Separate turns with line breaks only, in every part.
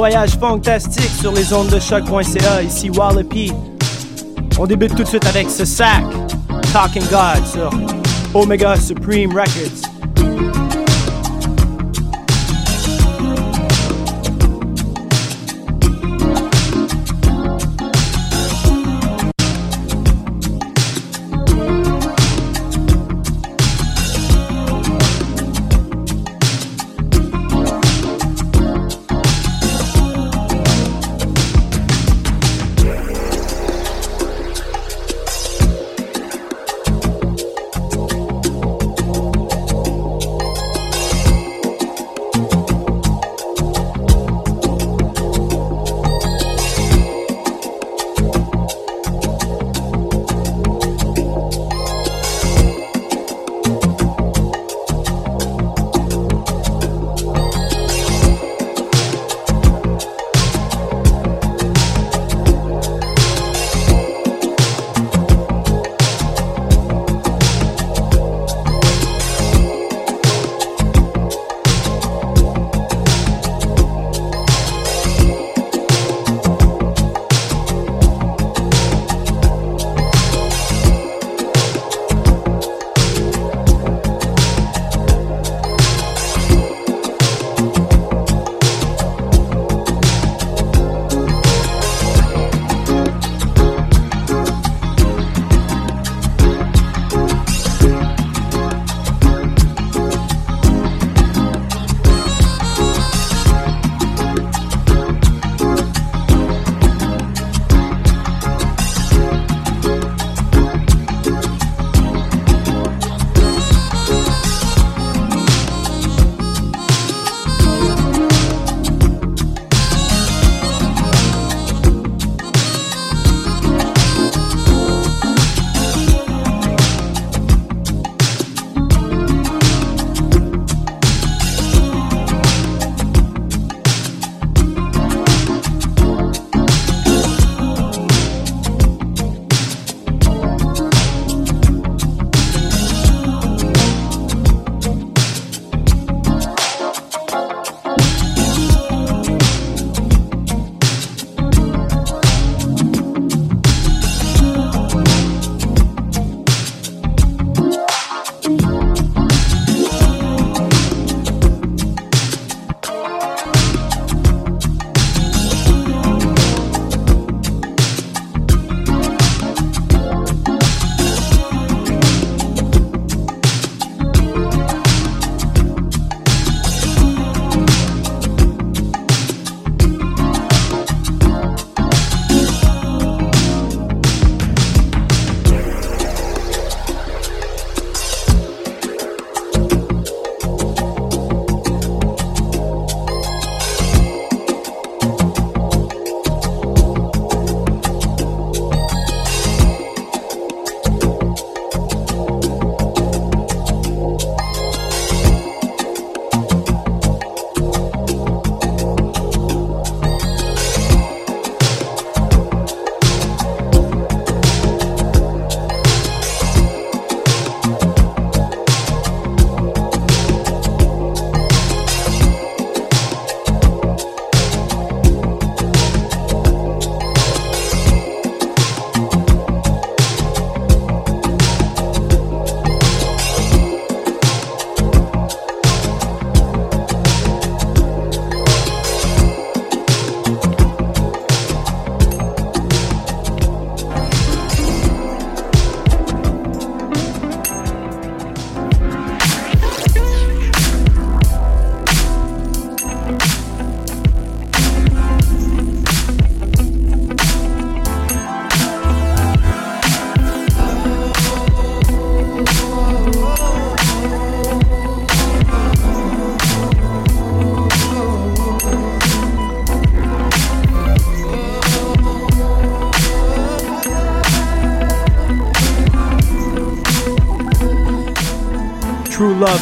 Voyage fantastique sur les ondes de choc.ca, ici Wallopy. On débute tout de suite avec ce sac, Talking God sur Omega Supreme Records.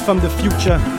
From the future.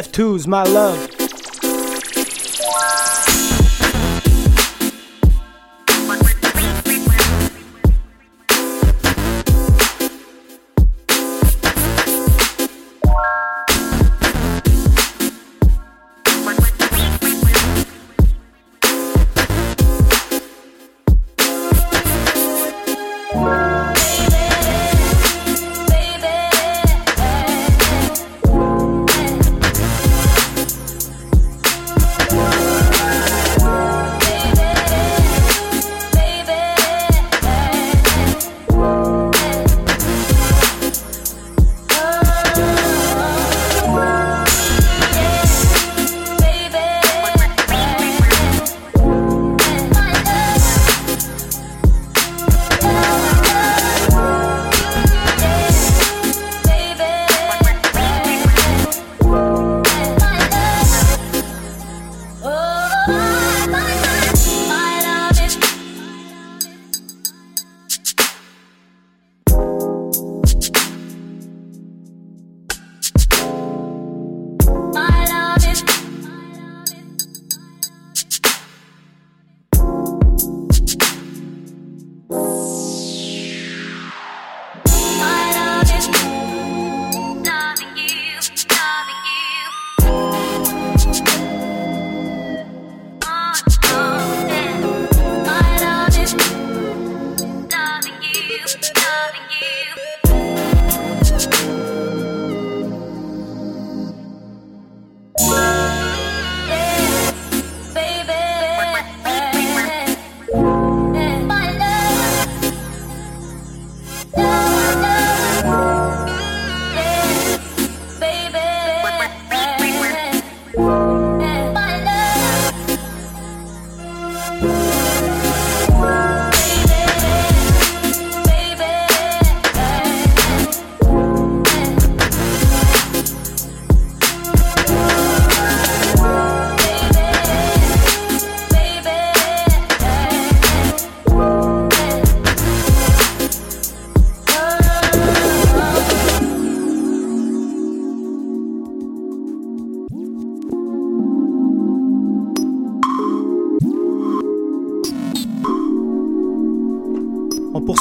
Jeff Two's My Love.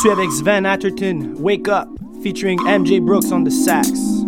Poursuit avec Sven Atherton, Wake Up, featuring MJ Brooks on the sax.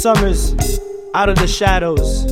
Summers, Out of the Shadows.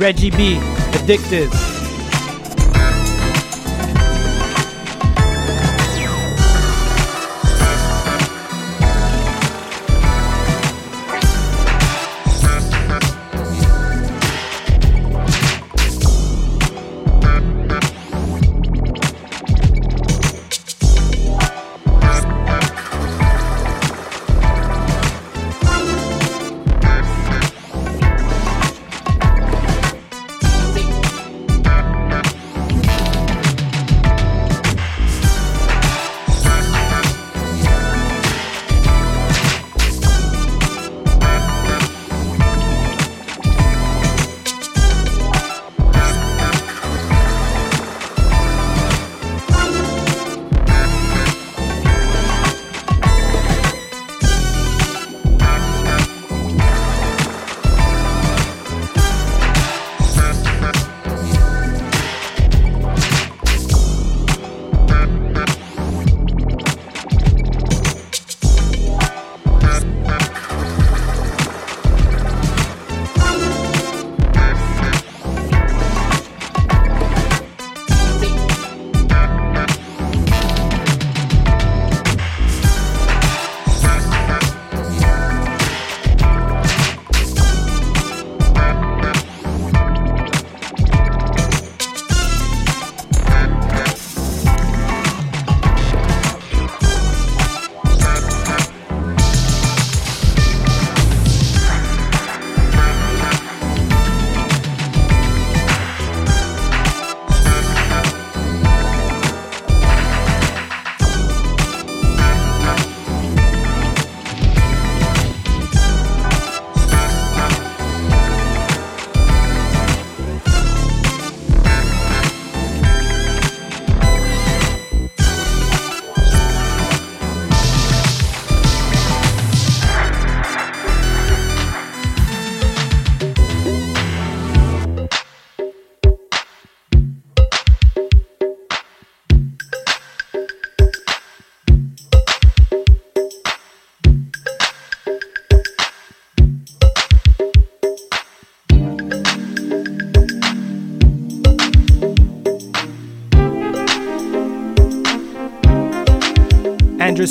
Reggie B, Addictive.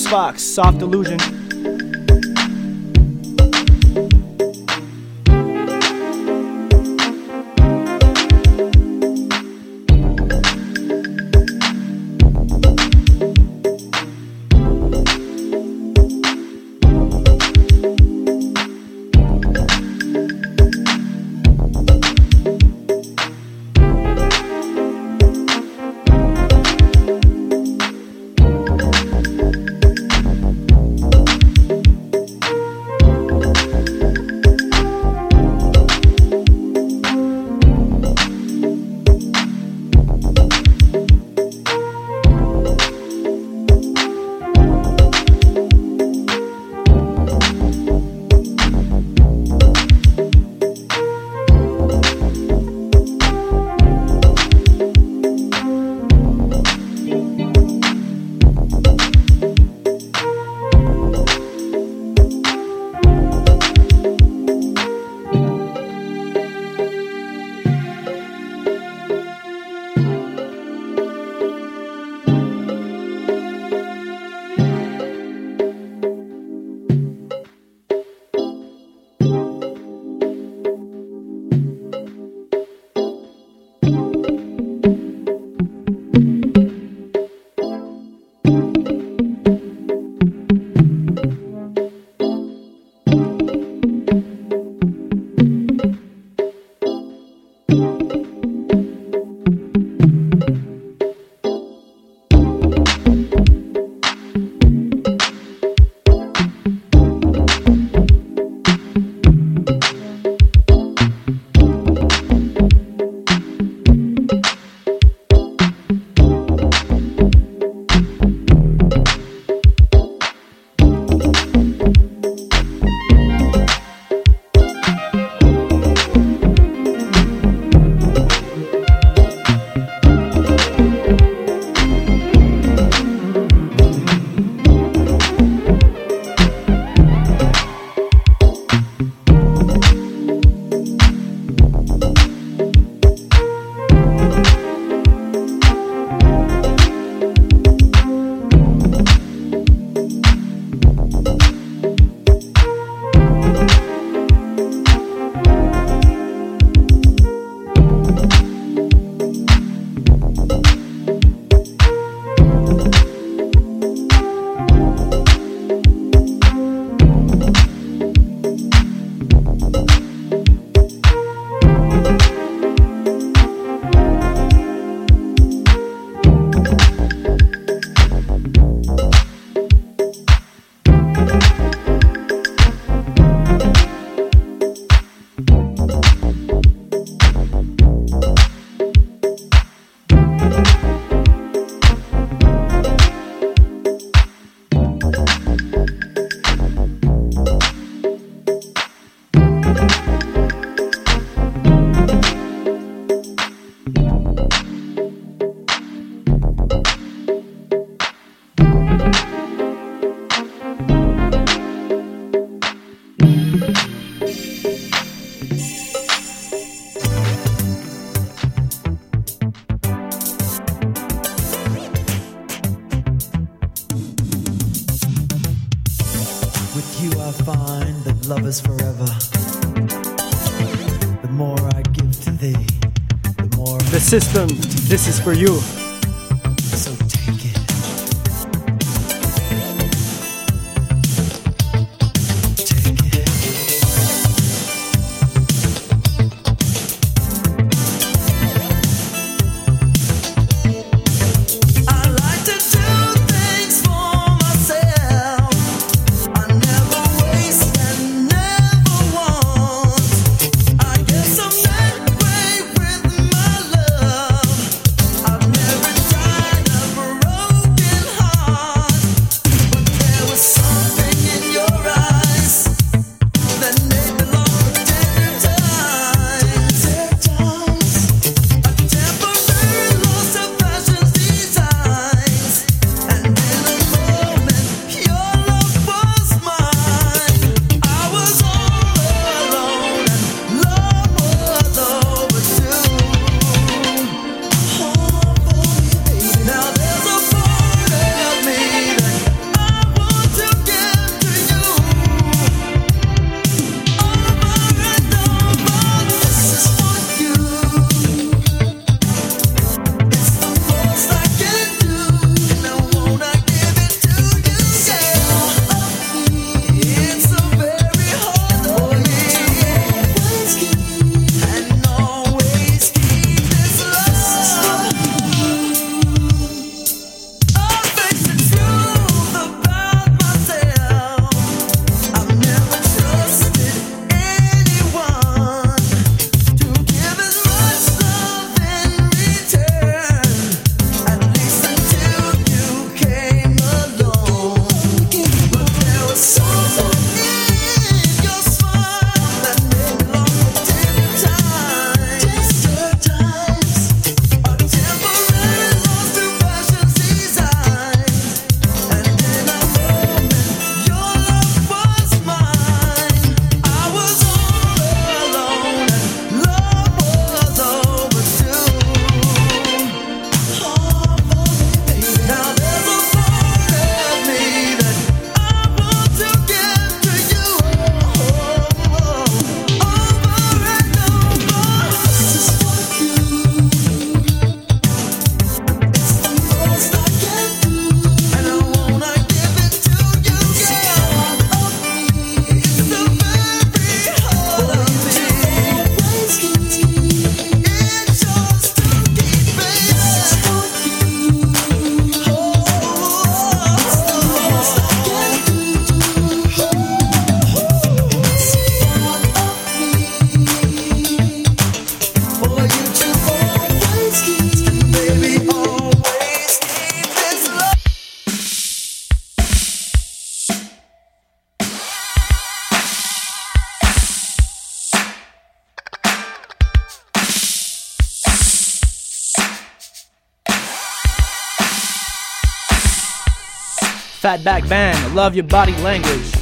Fox, Soft Illusion.
system, this is for you. Fatback Band, Love Your Body Language.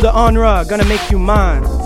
the
honor, gonna make you mine.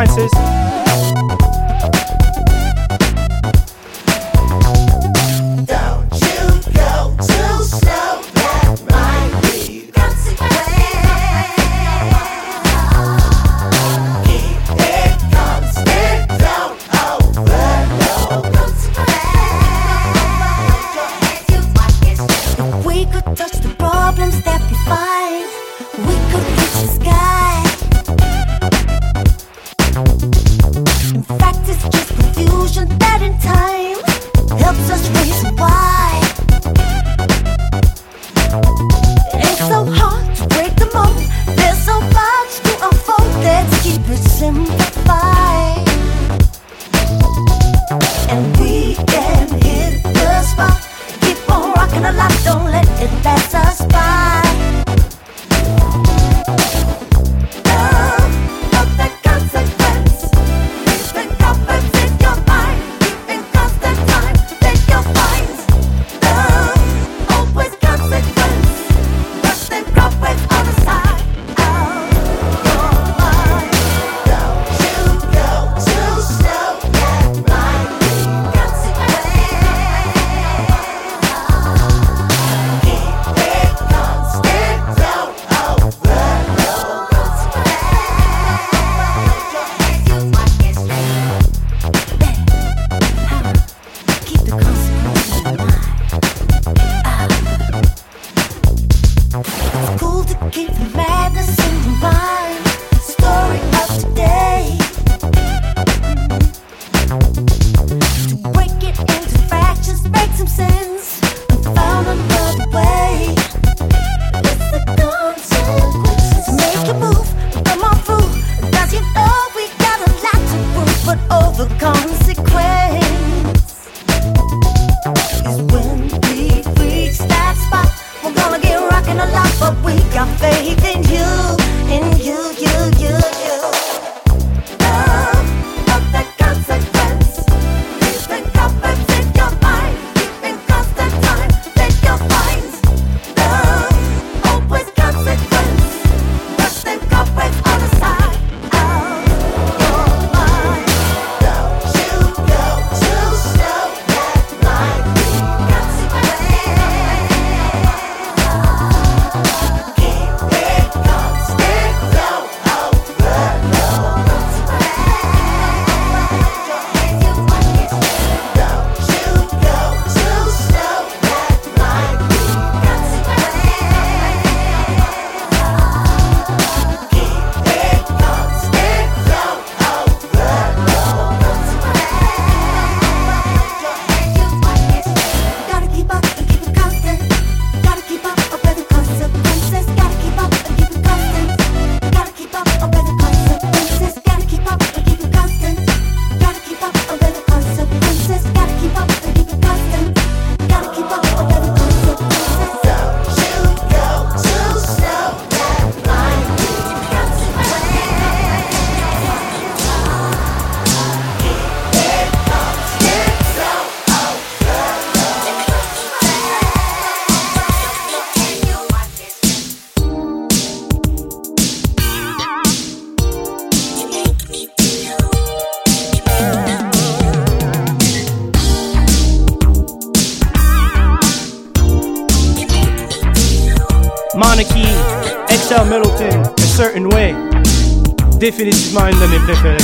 Consequences.
Siempre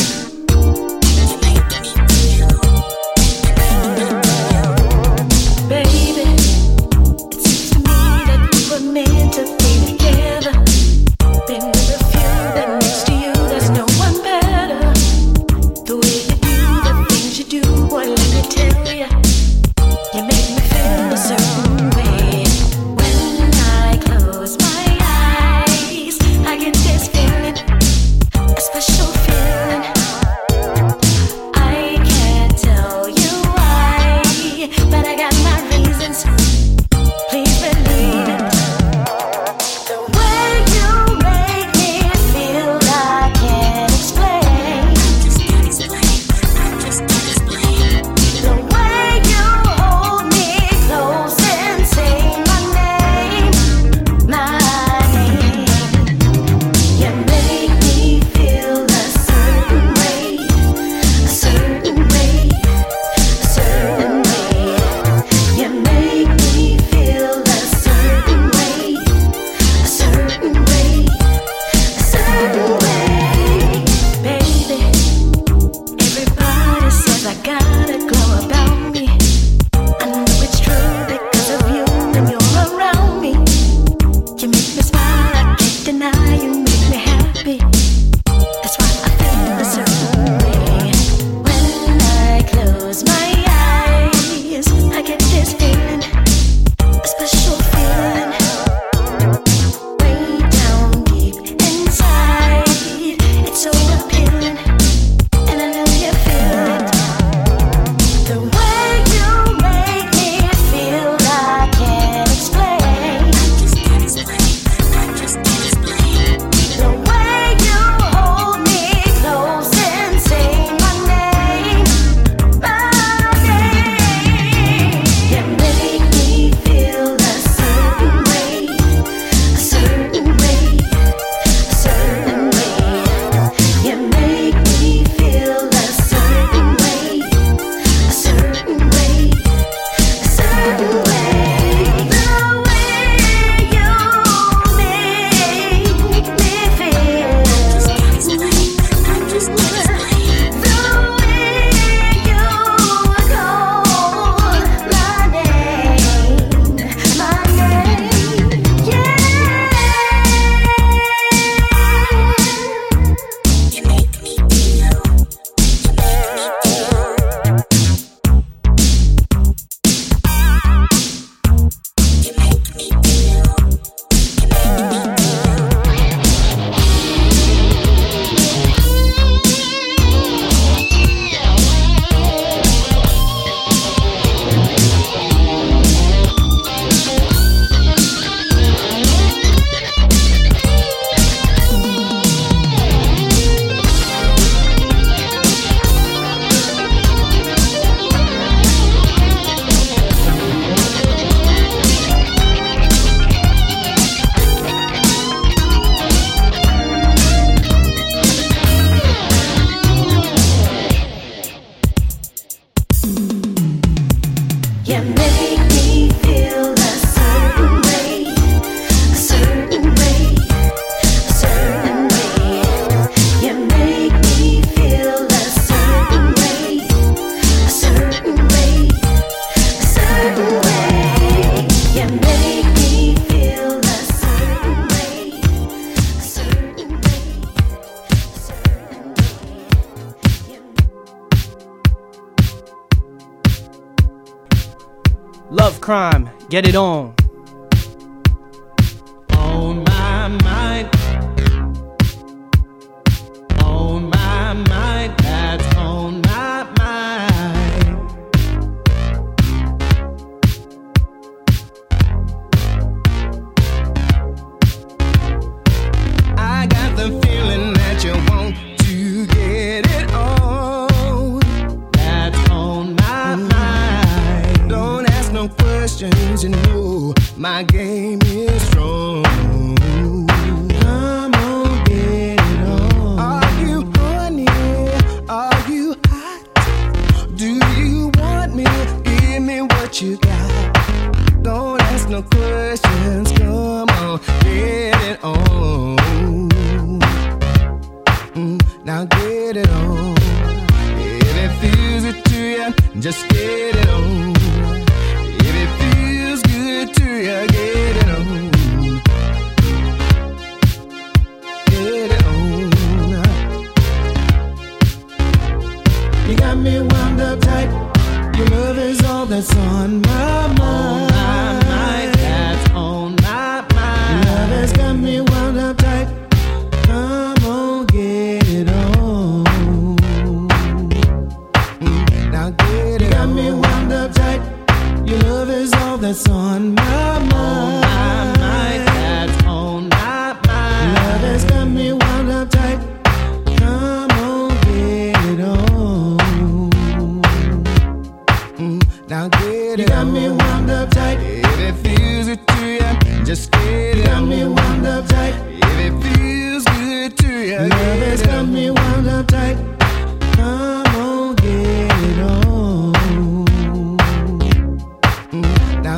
Get
it
on.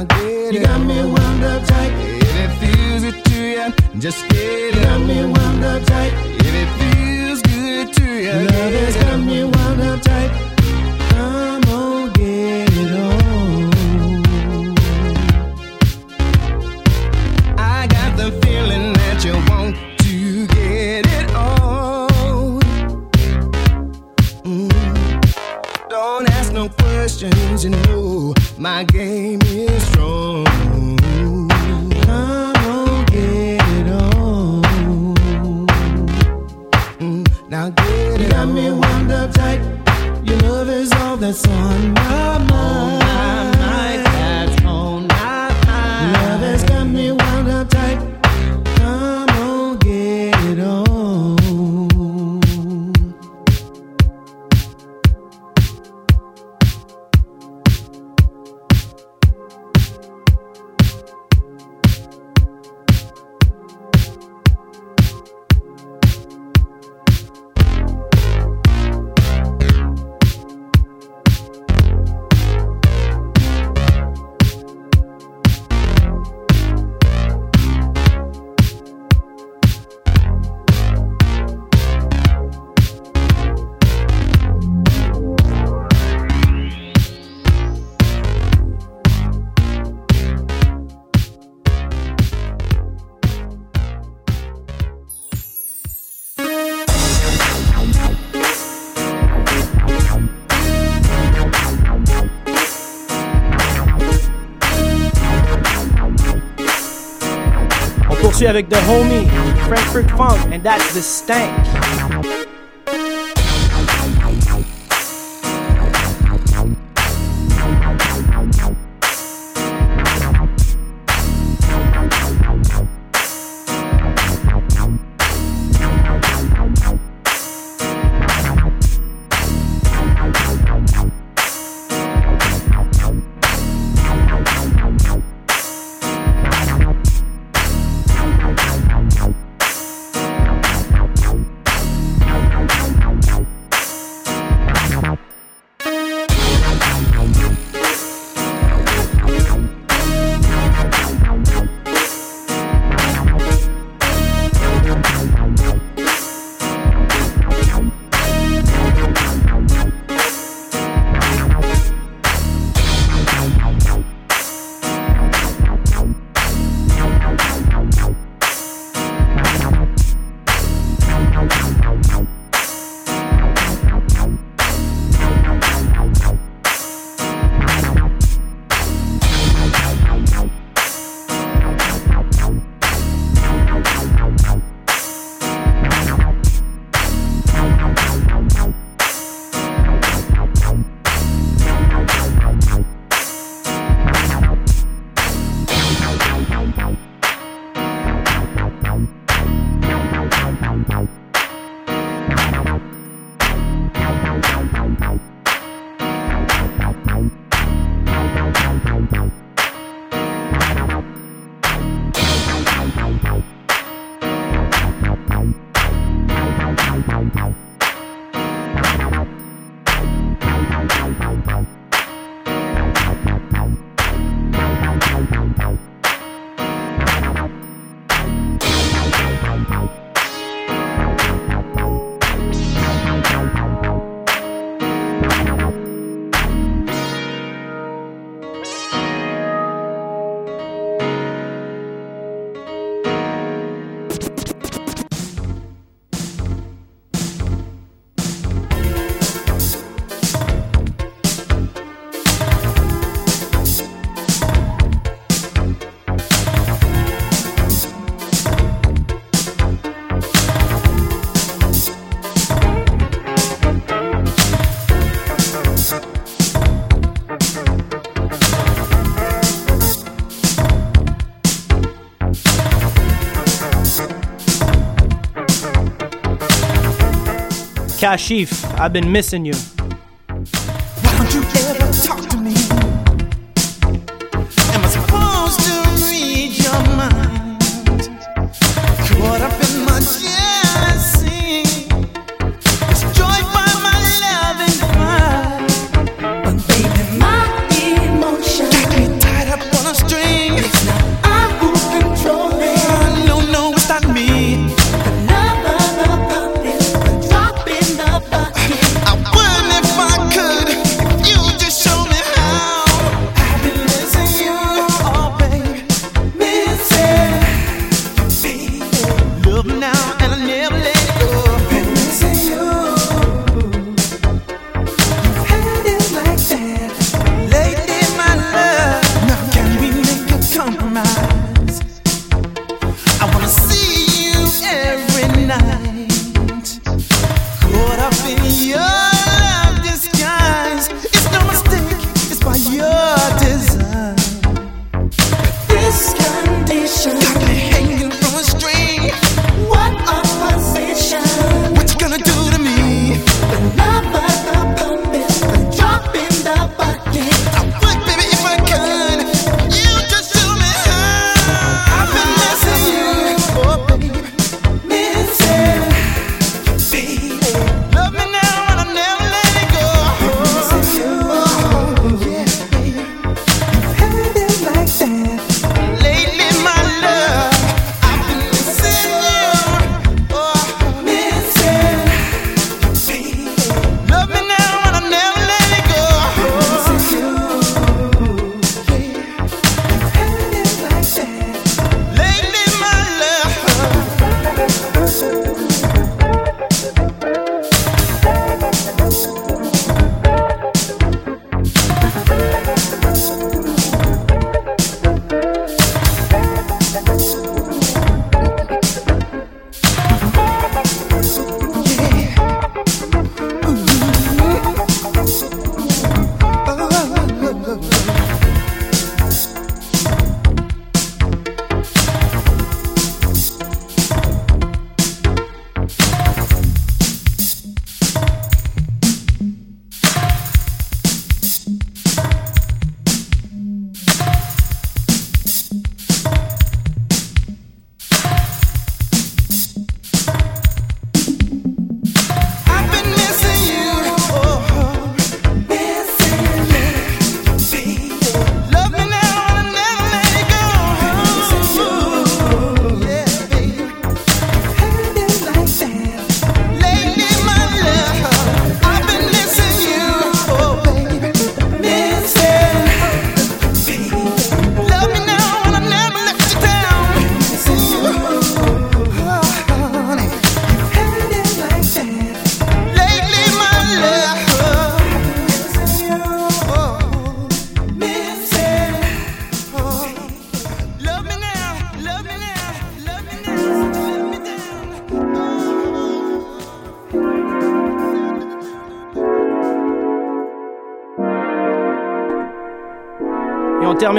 get you it. You got me wound up tight. If it feels it to you, just get it. you. Got me wound up tight. If it feels good to you, love has got me wound up tight.
avec the homie Frankfurt Funk, and that's the stank.
Kashif, I've been missing you.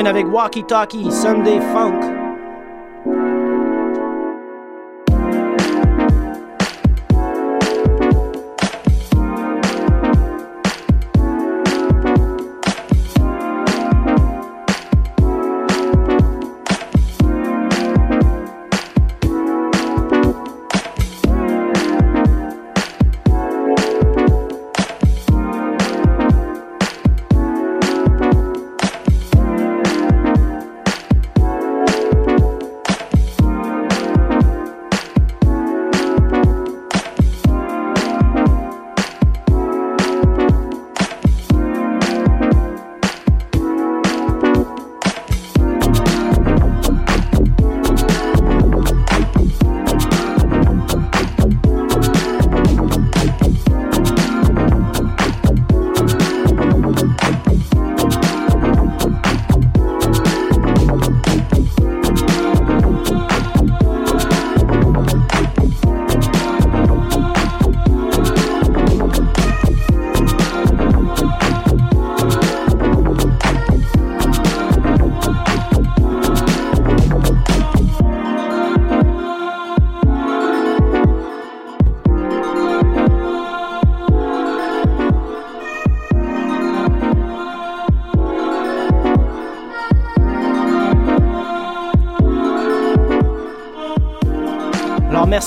avec Walkie Talkie, Sunday Funk.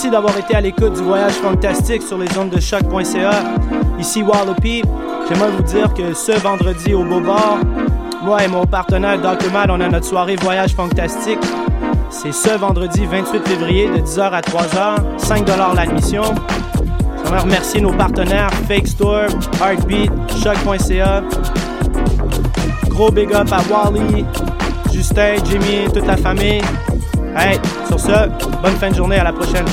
Merci d'avoir été à l'écoute du voyage fantastique sur les ondes de choc.ca. Ici Wallopy. J'aimerais vous dire que ce vendredi au Beau moi et mon partenaire Dr. Mad, on a notre soirée voyage fantastique. C'est ce vendredi 28 février de 10h à 3h, 5 l'admission. J'aimerais remercier nos partenaires Fake Store, Heartbeat, Choc.ca. Gros big up à Wally, Justin, Jimmy, toute la famille. Hey, sur ce, bonne fin de journée, à la prochaine.